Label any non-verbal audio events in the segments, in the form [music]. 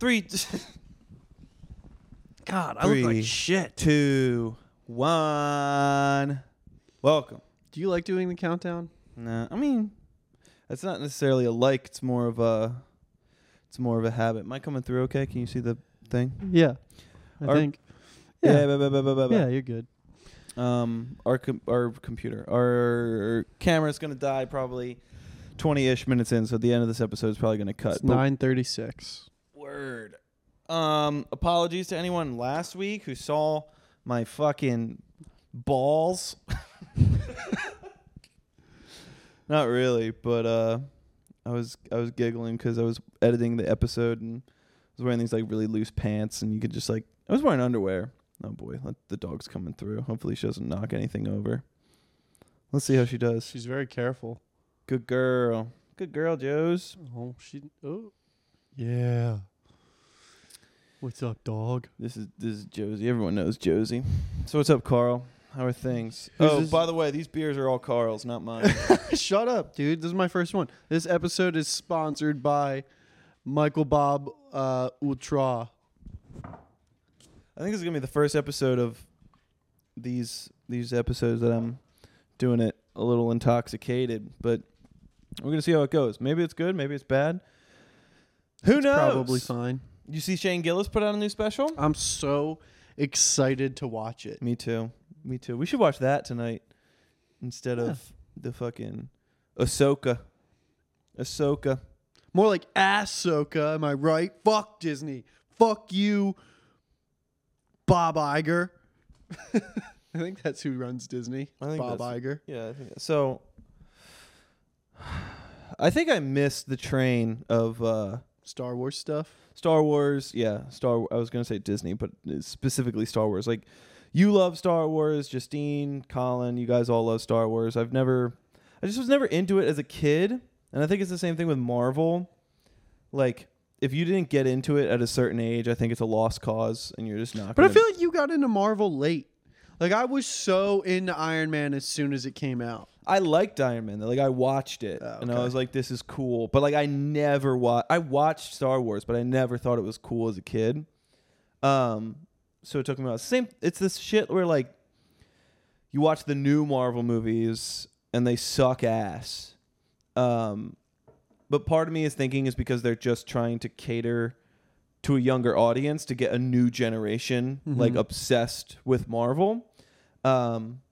Three, [laughs] God, I Three. look like shit. two, one. Welcome. Do you like doing the countdown? Nah, I mean, it's not necessarily a like. It's more of a, it's more of a habit. Am I coming through? Okay. Can you see the thing? Yeah, I Our- think. Yeah. Yeah, ba- ba- ba- ba- ba- ba. yeah, you're good. Um, our com- our computer, our camera's gonna die probably twenty-ish minutes in. So at the end of this episode is probably gonna cut. It's But- nine thirty-six. Word. Um, apologies to anyone last week who saw my fucking balls. [laughs] Not really, but uh, I was I was giggling because I was editing the episode and I was wearing these like really loose pants and you could just like I was wearing underwear. Oh boy, let the dog's coming through. Hopefully she doesn't knock anything over. Let's see how she does. She's very careful. Good girl. Good girl, Joe's. Oh, she. Oh, yeah. What's up, dog? This is this is Josie. Everyone knows Josie. So what's up, Karl? How are things? Who's oh, this? by the way, these beers are all Karl's, not mine. [laughs] Shut up, dude. This is my first one. This episode is sponsored by Michelob uh, Ultra. I think this is gonna be the first episode of these these episodes that I'm doing it a little intoxicated, but we're gonna see how it goes. Maybe it's good, maybe it's bad. Who It's knows? Probably fine. You see Shane Gillis put out a new special? I'm so excited to watch it. Me too. Me too. We should watch that tonight instead Yeah. of the fucking Ahsoka. Ahsoka. More like Ahsoka, am I right? Fuck Disney. Fuck you, Bob Iger. [laughs] I think that's who runs Disney. I think Bob Iger. Yeah, I think so. [sighs] I think I missed the train of uh, Star Wars stuff. Star Wars. Yeah, Star. I was gonna say Disney, but specifically Star Wars. Like, you love Star Wars, Justine, Colin. You guys all love Star Wars. I've never, I just was never into it as a kid, and I think it's the same thing with Marvel. Like, if you didn't get into it at a certain age, I think it's a lost cause, and you're just not. But I feel like you got into Marvel late. Like I was so into Iron Man as soon as it came out. I liked Iron Man. Like I watched it, Oh, and I was like, "This is cool." But like, I never watched. I watched Star Wars, but I never thought it was cool as a kid. Um, so it took me about. Same. It's this shit where like, you watch the new Marvel movies and they suck ass. Um, but part of me is thinking is because they're just trying to cater to a younger audience to get a new generation like Mhm. obsessed with Marvel. Um,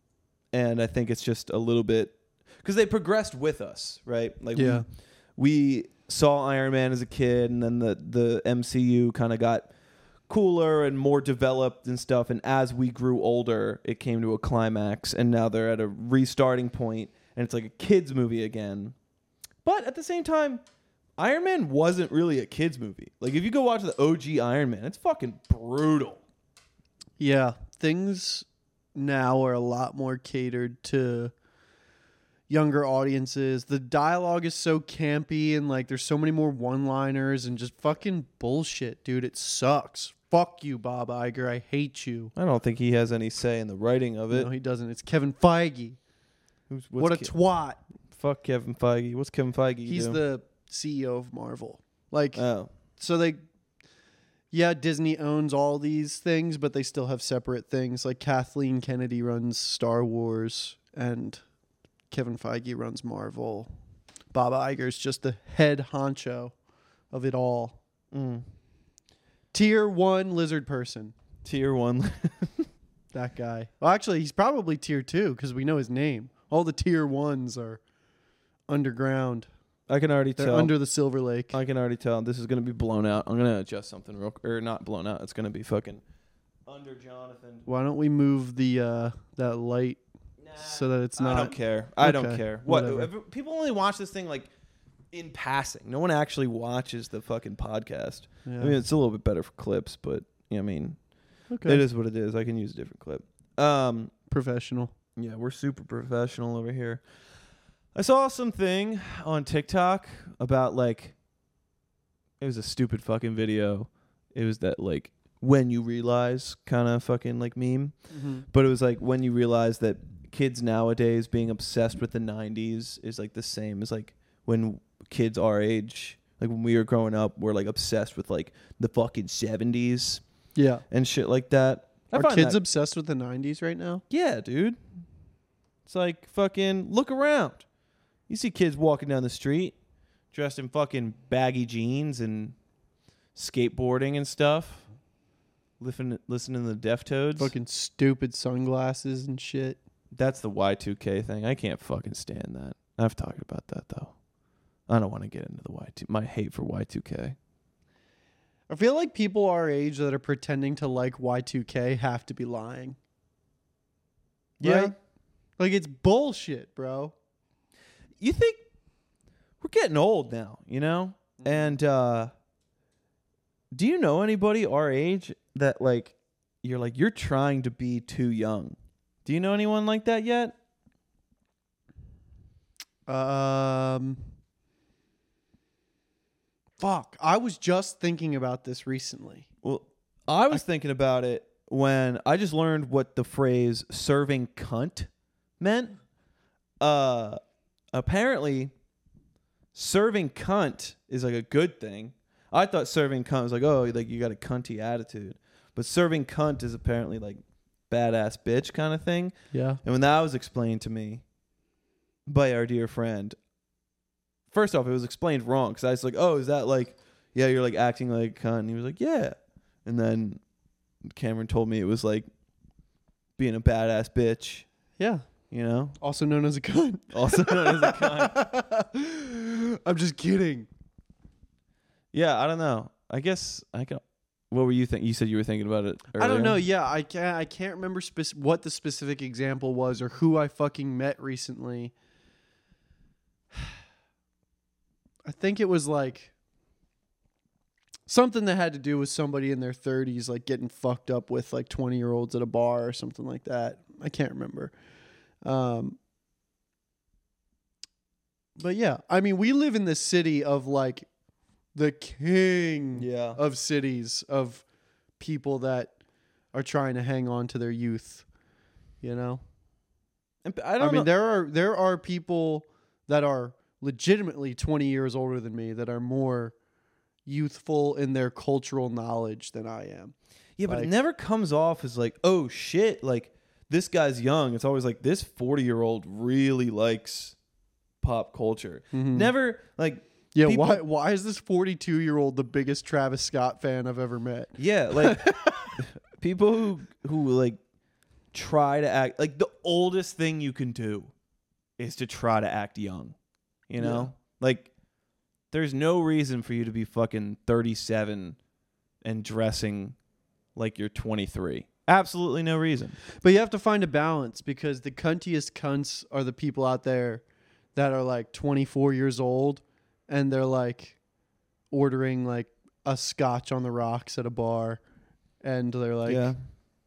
and I think it's just a little bit because they progressed with us, right? Like Yeah. we, we saw Iron Man as a kid, and then the the MCU kind of got cooler and more developed and stuff. And as we grew older, it came to a climax, and now they're at a restarting point, and it's like a kids movie again. But at the same time, Iron Man wasn't really a kids movie. Like if you go watch the OG Iron Man, it's fucking brutal. Yeah, things now are a lot more catered to younger audiences. The dialogue is so campy and like there's so many more one-liners and just fucking bullshit, dude. It sucks. Fuck you, Bob Iger. I hate you. I don't think he has any say in the writing of it. No, he doesn't. It's Kevin Feige. Who's, what a Ke- twat. fuck Kevin Feige? What's Kevin Feige? He's do? the CEO of Marvel. Like oh so they yeah disney owns all these things but they still have separate things. Like kathleen kennedy runs star wars and kevin feige runs marvel. Bob Iger's just the head honcho of it all. Mm. tier one lizard person. Tier one. [laughs] that guy. Well actually he's probably tier two because we know his name. All the tier ones are underground I can already they're tell. under the silver lake I can already tell this is gonna be blown out. I'm gonna adjust something real, or not blown out. It's gonna be fucking under Jonathan. why don't we move the uh that light so that it's not? I don't care. I don't Okay, care. What? whatever. People only watch this thing like in passing. No one actually watches the fucking podcast. Yeah. I mean, it's a little bit better for clips, but yeah, I mean, okay. it is what it is. I can use a different clip. Um, professional. Yeah, we're super professional over here. I saw something on TikTok about like it was a stupid fucking video. It was that like when you realize kind of fucking like meme, mm-hmm. but it was like when you realize that kids nowadays being obsessed with the 90s is like the same as like when kids our age like when we were growing up, we're like obsessed with like the fucking 70s Yeah. and shit like that. I Are kids that- obsessed with the 90s right now? yeah, dude. It's like fucking look around. You see kids walking down the street dressed in fucking baggy jeans and skateboarding and stuff. Listening, listening to the Deftones. Fucking stupid sunglasses and shit. That's the Y2K thing. I can't fucking stand that. I've talked about that though. I don't want to get into the Y2 my hate for Y2K. I feel like people our age that are pretending to like Y2K have to be lying. Right? Like it's bullshit, bro. You think we're getting old now, you know? And uh do you know anybody our age that like you're like you're trying to be too young? Do you know anyone like that yet? Um Fuck. I was just thinking about this recently. Well, I was thinking about it when I just learned what the phrase serving cunt meant. Uh apparently serving cunt is like a good thing. I thought serving cunt was like, oh, like you got a cunty attitude. But serving cunt is apparently like badass bitch kind of thing. Yeah. And when that was explained to me by our dear friend, first off, it was explained wrong because I was like, "Oh, is that like, yeah, you're like acting like a cunt?" And he was like, "Yeah," and then Cameron told me it was like being a badass bitch, Yeah. You know, Also known as a cunt. also known as a cunt. [laughs] I'm just kidding. Yeah, I don't know. I guess I can. What were you think? You said you were thinking about it. I don't know. Yeah, I can't. I can't remember spec- what the specific example was or who I fucking met recently. [sighs] I think it was like something that had to do with somebody in their 30s, like getting fucked up with like 20 year olds at a bar or something like that. I can't remember. Um, but yeah, I mean, we live in the city of like the king Yeah. of cities of people that are trying to hang on to their youth. You know, And I I, don't mean, know. there are there are people that are legitimately twenty years older than me that are more youthful in their cultural knowledge than I am. Yeah, but it never comes off as like, oh shit, like this guy's young. It's always like this 40 year old really likes pop culture. Mm-hmm. Never like, Yeah, people- why why is this forty two year old the biggest Travis Scott fan I've ever met? yeah, like [laughs] people who who like try to act like the oldest thing you can do is to try to act young. You know, Yeah. like there's no reason for you to be fucking 37 and dressing like you're 23. Absolutely no reason. But you have to find a balance because the cuntiest cunts are the people out there that are like 24 years old and they're like ordering like a scotch on the rocks at a bar and they're like yeah.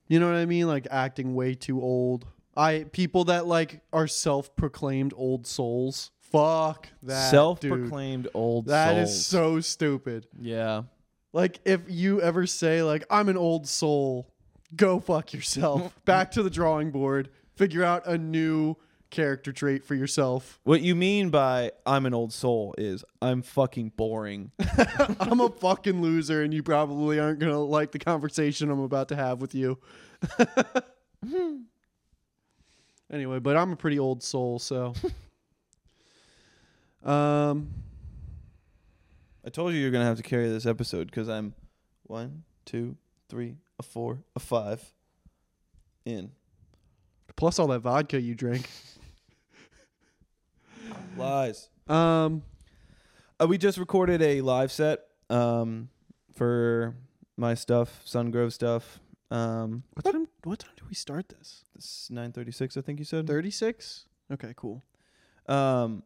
you know what I mean like acting way too old. I people that like are self-proclaimed old souls. Fuck that. Self-proclaimed old souls. That is so stupid. yeah. Like if you ever say like I'm an old soul, go fuck yourself. [laughs] Back to the drawing board. Figure out a new character trait for yourself. What you mean by I'm an old soul is I'm fucking boring. [laughs] I'm a fucking loser and you probably aren't going to like the conversation I'm about to have with you. [laughs] anyway, but I'm a pretty old soul, so um I told you you're gonna have to carry this episode because I'm one, two, three, a four, a five in. plus all that vodka you drank. [laughs] Lies. Um Uh, we just recorded a live set um, for my stuff, Sungrove stuff. Um, what time what time did we start this? this nine thirty six, I think you said. 36? Okay, cool. Um,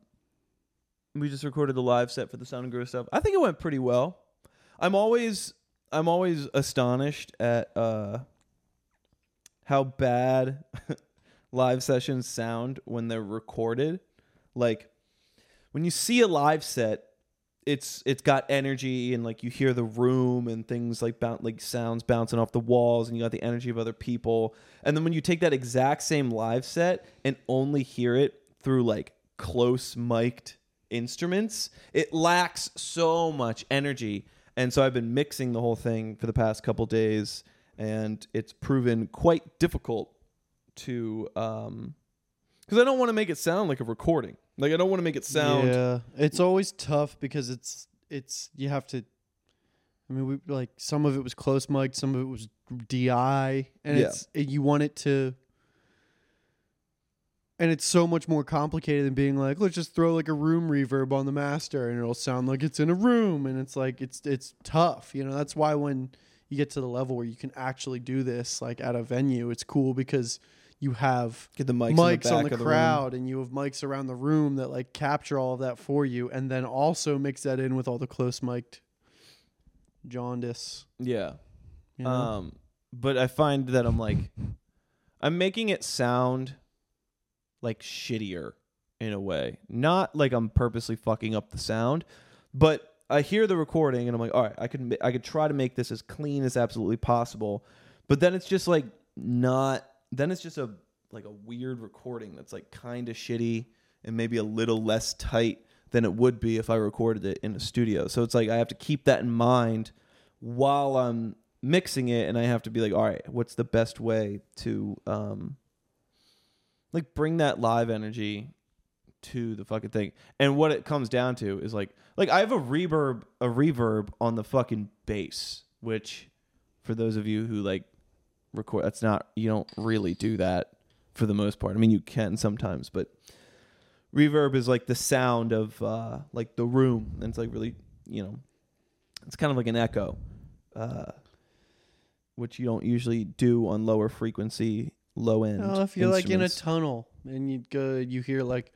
we just recorded the live set for the Sound and Groove stuff. I think it went pretty well. I'm always I'm always astonished at uh how bad [laughs] live sessions sound when they're recorded. Like when you see a live set, it's it's got energy and like you hear the room and things like boun- like sounds bouncing off the walls and you got the energy of other people. And then when you take that exact same live set and only hear it through like close mic'd instruments, it lacks so much energy. And so I've been mixing the whole thing for the past couple days, and it's proven quite difficult to um because I don't want to make it sound like a recording. Like I don't want to make it sound Yeah, it's always tough because it's it's you have to. I mean, we like some of it was close mic, some of it was DI, and Yeah. it's it, you want it to. And it's so much more complicated than being like, let's just throw like a room reverb on the master, and it'll sound like it's in a room, and it's like it's it's tough, you know. That's why when you get to the level where you can actually do this, like at a venue, it's cool because you have get the mics, mics, the on the of the room. crowd and you have mics around the room that like capture all of that for you and then also mix that in with all the close mic'd jaundice Yeah. you know? Um, but I find that I'm like, I'm making it sound like shittier in a way. Not like I'm purposely fucking up the sound, but I hear the recording and I'm like, all right, I could I could try to make this as clean as absolutely possible. But then it's just like not. Then it's just a like a weird recording that's like kind of shitty and maybe a little less tight than it would be if I recorded it in a studio. So it's like I have to keep that in mind while I'm mixing it and I have to be like, all right, what's the best way to um like bring that live energy to the fucking thing. And what it comes down to is like like I have a reverb a reverb on the fucking bass, which for those of you who like record that's not you don't really do that for the most part. I mean you can sometimes, but reverb is like the sound of uh like the room and it's like really, you know, it's kind of like an echo. Uh which you don't usually do on lower frequency, low end. oh, if you're like in a tunnel and you go you hear like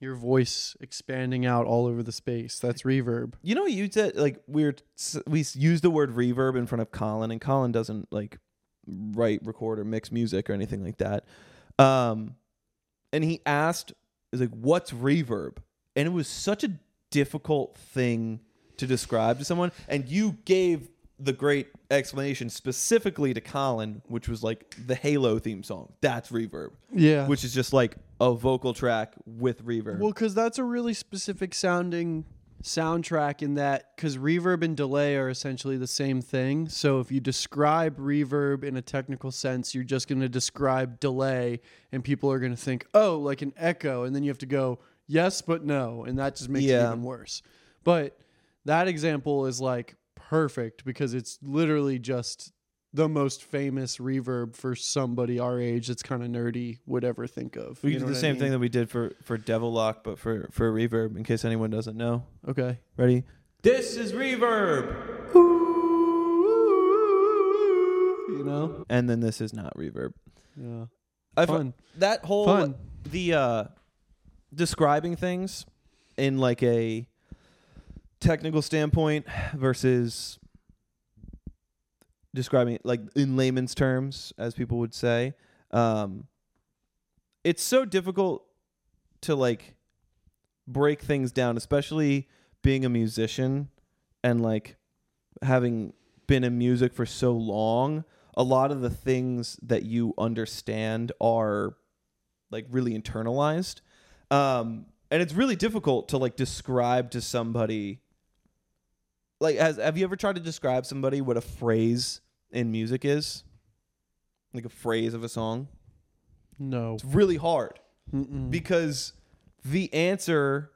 your voice expanding out all over the space that's reverb You know, you said like we're we use the word reverb in front of Colin, and Colin doesn't like write, record, or mix music or anything like that. Um, and he asked, "Is like what's reverb?" And it was such a difficult thing to describe to someone, and you gave the great explanation specifically to Colin, which was like the Halo theme song. That's reverb, yeah which is just like a vocal track with reverb. Well, because that's a really specific sounding soundtrack in that, because reverb and delay are essentially the same thing. So if you describe reverb in a technical sense, you're just going to describe delay, and people are going to think, oh, like an echo. And then you have to go, yes, but no. And that just makes it even worse. But that example is like perfect because it's literally just the most famous reverb for somebody our age that's kind of nerdy would ever think of. We You did the what I same mean? thing that we did for for Devil Lock, but for for reverb. In case anyone doesn't know, Okay. ready? This is reverb, You know? and then this is not reverb. Yeah. I fi- Fun. that whole Fun. the uh describing things in like a technical standpoint versus describing it like in layman's terms as people would say um it's so difficult to like break things down especially being a musician and like having been in music for so long a lot of the things that you understand are like really internalized. Um and it's really difficult to like describe to somebody like has have you ever tried to describe somebody what a phrase in music is? Like a phrase of a song? No. it's really hard. Mm-mm. because the answer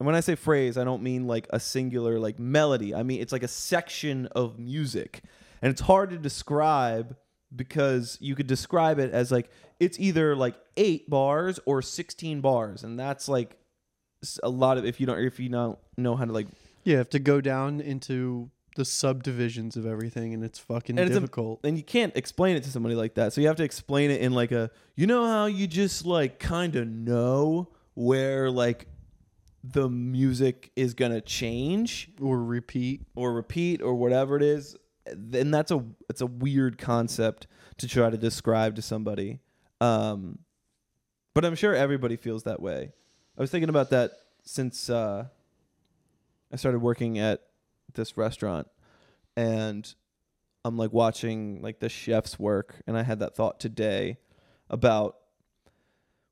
and when i say phrase i don't mean like a singular like melody. I mean it's like a section of music. And it's hard to describe because you could describe it as like it's either like 8 bars or 16 bars. And that's like a lot of if you don't if you don't know how to like you have to go down into the subdivisions of everything, and it's fucking And it's a- difficult. and you can't explain it to somebody like that. So you have to explain it in like a you know how you just like kind of know where like the music is going to change or repeat. or repeat or whatever it is. Then that's a it's a weird concept to try to describe to somebody. Um but I'm sure everybody feels that way. I was thinking about that since uh I started working at this restaurant and I'm like watching like the chef's work and I had that thought today about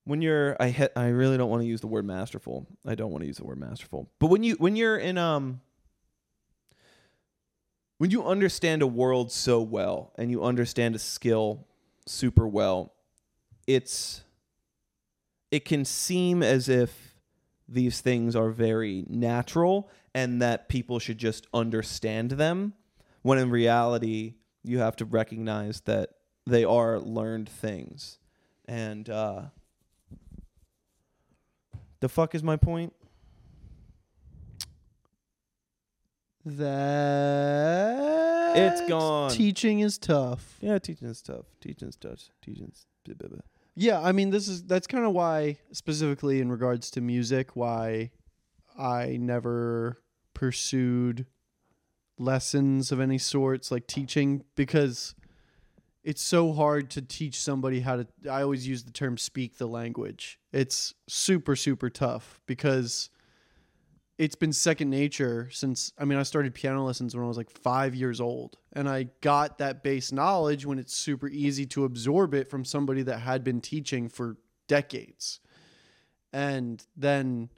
when you're I hit, I really don't want to use the word masterful. I don't want to use the word masterful. But when you when you're in um when you understand a world so well and you understand a skill super well, it's it can seem as if these things are very natural and that people should just understand them when in reality you have to recognize that they are learned things and uh the fuck is my point That It's gone. Teaching is tough. yeah teaching is tough teaching is tough teaching's. Yeah, I mean this is that's kind of why specifically in regards to music why I never pursued lessons of any sorts like teaching because it's so hard to teach somebody how to I always use the term speak the language. It's super super tough because it's been second nature since I mean I started piano lessons when I was like 5 years old and I got that base knowledge when it's super easy to absorb it from somebody that had been teaching for decades. And then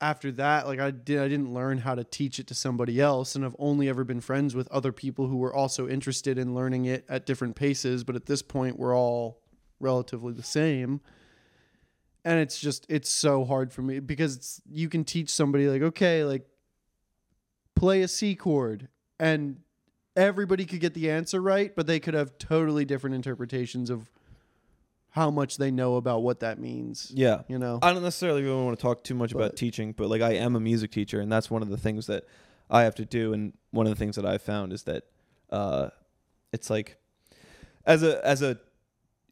after that like I did I didn't learn how to teach it to somebody else and I've only ever been friends with other people who were also interested in learning it at different paces but at this point we're all relatively the same. And it's just it's so hard for me because you can teach somebody like okay like play a C chord and everybody could get the answer right but they could have totally different interpretations of how much they know about what that means yeah you know I don't necessarily really want to talk too much about teaching, but like I am a music teacher, and that's one of the things that I have to do. And one of the things that I've found is that uh, it's like as a as a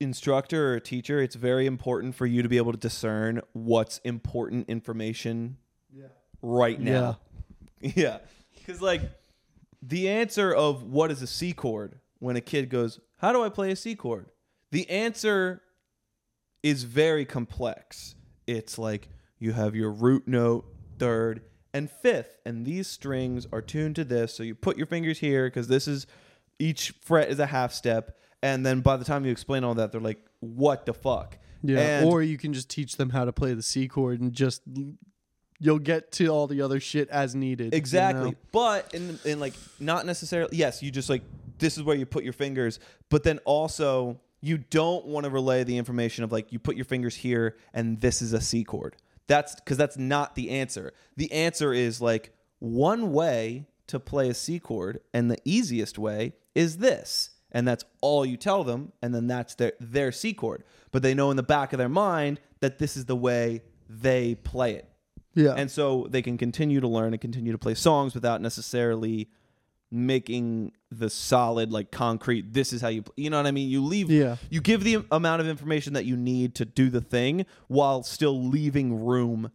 instructor or a teacher, it's very important for you to be able to discern what's important information yeah. right now. [laughs] Yeah, because like the answer of what is a C chord when a kid goes, "How do I play a C chord?" The answer is very complex. It's like you have your root note, third, and fifth, and these strings are tuned to this. So you put your fingers here because this is each fret is a half step, and then by the time you explain all that, they're like, "What the fuck?" Yeah, And- or you can just teach them how to play the C chord and just you'll get to all the other shit as needed. you Exactly. know? But in in like not necessarily yes, you just like this is where you put your fingers, but then also you don't want to relay the information of like you put your fingers here and this is a C chord. That's cuz that's not the answer. The answer is like one way to play a C chord and the easiest way is this. And that's all you tell them and then that's their their C chord. But they know in the back of their mind that this is the way they play it Yeah. and so they can continue to learn and continue to play songs without necessarily making the solid like concrete this is how you you know what i mean? You leave Yeah. you give the amount of information that you need to do the thing while still leaving room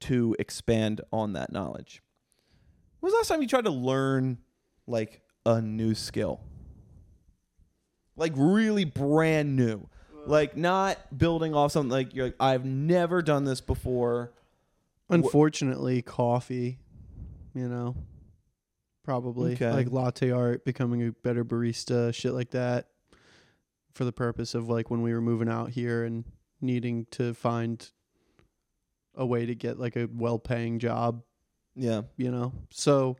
to expand on that knowledge. When was the last time you tried to learn like a new skill? Like really brand new. Like not building off something like you're like i've never done this before. Unfortunately, coffee, you know, probably Okay. like latte art, becoming a better barista, shit like that, for the purpose of like when we were moving out here and needing to find a way to get like a well-paying job. Yeah. You know? So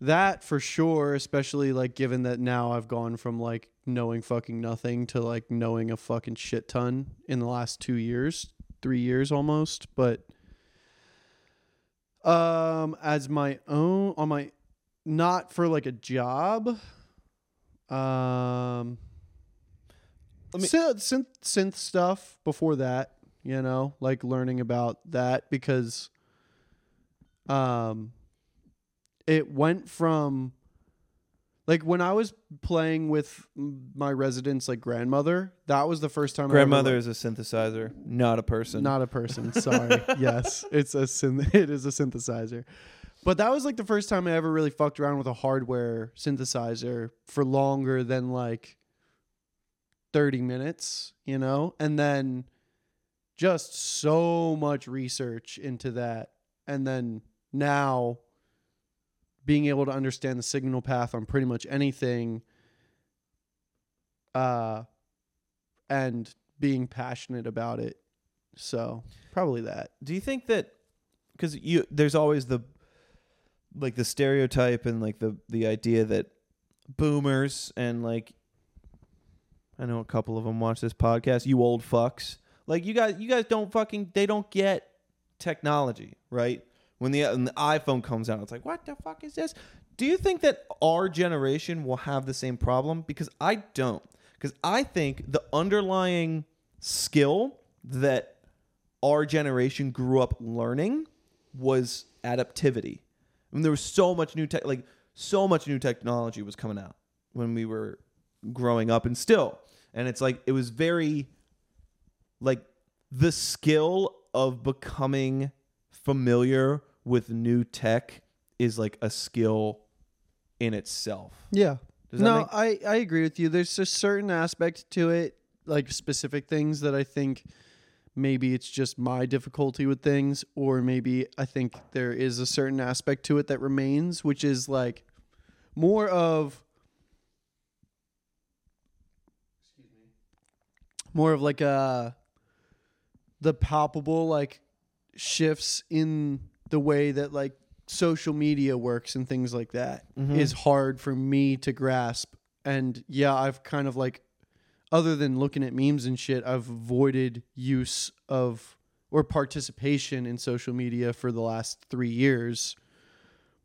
that for sure especially like given that now i've gone from like knowing fucking nothing to like knowing a fucking shit ton in the last two years three years almost but um as my own on my not for like a job um Let me- synth, synth stuff before that you know like learning about that because um it went from like when I was playing with my residents like grandmother, that was the first time I ever, Grandmother is a synthesizer, not a person. not a person. Sorry. [laughs] yes, it's a synth. [laughs] It is a synthesizer. But that was like the first time I ever really fucked around with a hardware synthesizer for longer than like thirty minutes, you know, and then just so much research into that, and then now being able to understand the signal path on pretty much anything uh and being passionate about it. So probably that. Do you think that because you there's always the like the stereotype and like the the idea that boomers and like I know a couple of them watch this podcast. You old fucks, like you guys, you guys don't fucking they don't get technology, right? When the, when the iPhone comes out, it's like, what the fuck is this? Do you think that our generation will have the same problem? Because I don't. Because I think the underlying skill that our generation grew up learning was adaptivity. Mean, there was so much new tech, like so much new technology was coming out when we were growing up, and still, and it's like it was very, like the skill of becoming familiar with new tech is like a skill in itself. Yeah. Does no, make- I, I agree with you. There's a certain aspect to it, like specific things that I think maybe it's just my difficulty with things, or maybe I think there is a certain aspect to it that remains, which is like more of excuse me more of like a the palpable like shifts in the way that like social media works and things like that is Mhm. hard for me to grasp. And yeah, I've kind of like, other than looking at memes and shit, I've avoided use of or participation in social media for the last three years.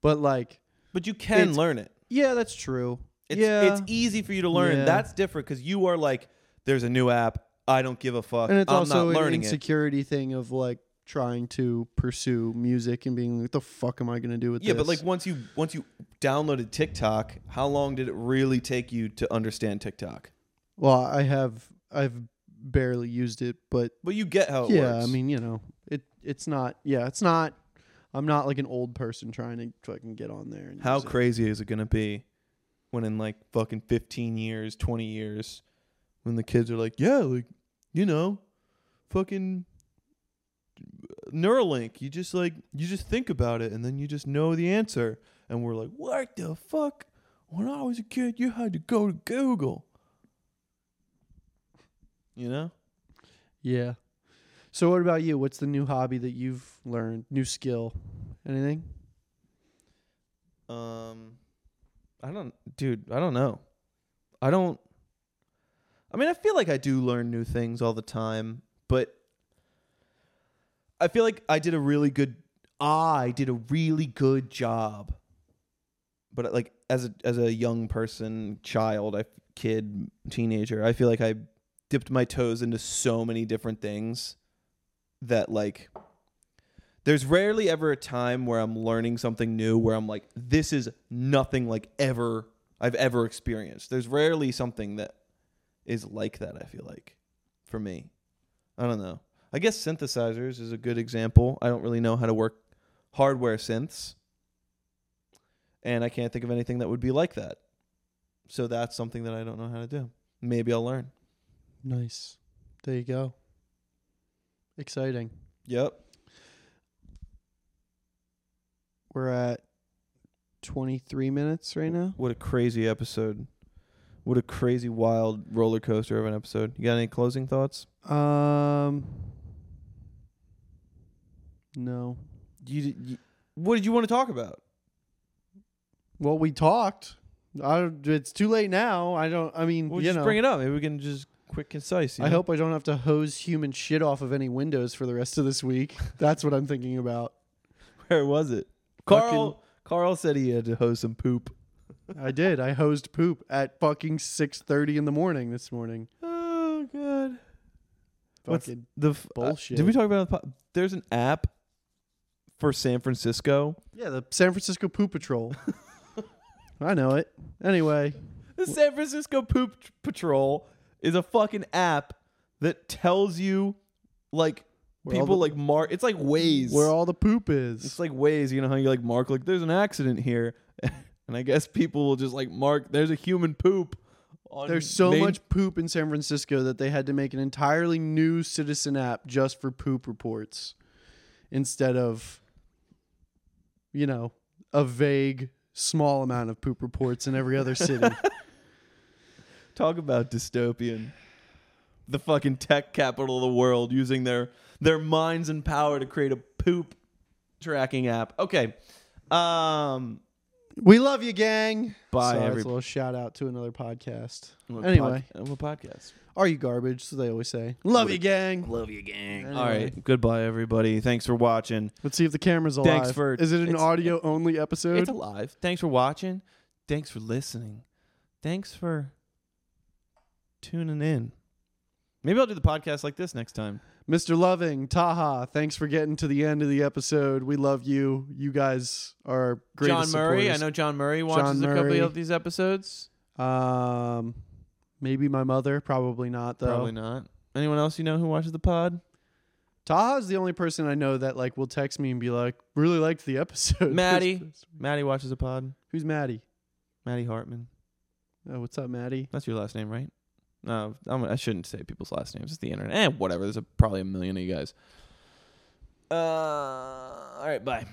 But like, but you can learn it. yeah, that's true. It's yeah, it's easy for you to learn. Yeah. That's different because you are like, there's a new app. I don't give a fuck. and it's I'm also not an learning it. insecurity thing of like trying to pursue music and being like, what the fuck am I gonna do with Yeah, this? Yeah, but like once you once you downloaded TikTok, how long did it really take you to understand TikTok? Well, I have I've barely used it, but But you get how it yeah, works. I mean, you know, it it's not. Yeah, it's not. I'm not like an old person trying to fucking get on there. And how use it. crazy is it gonna be when in like fucking 15 years, 20 years, when the kids are like, yeah, like you know, fucking Neuralink. You just like you just think about it and then you just know the answer. And we're like, what the fuck? When I was a kid, you had to go to Google. You know? Yeah. So what about you? What's the new hobby that you've learned? New skill? Anything? Um, I don't, dude. I don't know. I don't. I mean, I feel like I do learn new things all the time, but I feel like I did a really good. I did a really good job. But like as a as a young person, child, I kid, teenager, I feel like I dipped my toes into so many different things that like there's rarely ever a time where I'm learning something new where I'm like, this is nothing like ever I've ever experienced. There's rarely something that is like that, I feel like, for me. I don't know. I guess synthesizers is a good example. I don't really know how to work hardware synths. And I can't think of anything that would be like that. So that's something that I don't know how to do. Maybe I'll learn. Nice. There you go. Exciting. Yep. We're at 23 minutes right now. What a crazy episode. What a crazy wild roller coaster of an episode. You got any closing thoughts? Um. No. You, you what did you want to talk about? Well, we talked. I it's too late now. I don't. I mean, We'll you just know. bring it up. Maybe we can just quick concise. I know? hope I don't have to hose human shit off of any windows for the rest of this week. [laughs] That's what I'm thinking about. Where was it? Karl. Karl said he had to hose some poop. I did. I hosed poop at fucking 6:30 in the morning this morning. Oh god. What's Fucking the f- uh, bullshit. did we talk about? the po- There's an app for San Francisco. yeah, the San Francisco Poop Patrol. [laughs] I know it. Anyway, The San Francisco Poop Patrol is a fucking app that tells you like Where people the- like mark. It's like Waze. where all the poop is. It's like Waze. You know how you like mark like there's an accident here, [laughs] and I guess people will just like mark there's a human poop. On There's so Main- much poop in San Francisco that they had to make an entirely new citizen app just for poop reports instead of, you know, a vague small amount of poop reports in every other city. [laughs] Talk about dystopian. the fucking tech capital of the world using their their minds and power to create a poop tracking app. Okay. Um We love you, gang. Bye, Sorry, that's a little shout out to another podcast. what Anyway. pod- what podcast? Are you garbage? So they always say. Love you, gang. Love you, gang. Anyway. All right. Goodbye, everybody. Thanks for watching. Let's see if the camera's alive. Thanks for- Is it an it's- audio only episode? It's alive. Thanks for watching. Thanks for listening. Thanks for tuning in. Maybe I'll do the podcast like this next time. Mr. Loving, Taha, thanks for getting to the end of the episode. We love you. You guys are great. John Murray. I know John Murray watches a couple of these episodes. Um, maybe my mother. Probably not though. Probably not. Anyone else you know who watches the pod? Taha's the only person I know that like will text me and be like, "Really liked the episode." [laughs] Maddie. Maddie watches a pod. Who's Maddie? Maddie Hartman. Oh, what's up, Maddie? That's your last name, right? No, I'm, I shouldn't say people's last names. It's the internet. Eh, whatever. There's a, probably a million of you guys. Uh, all right. Bye.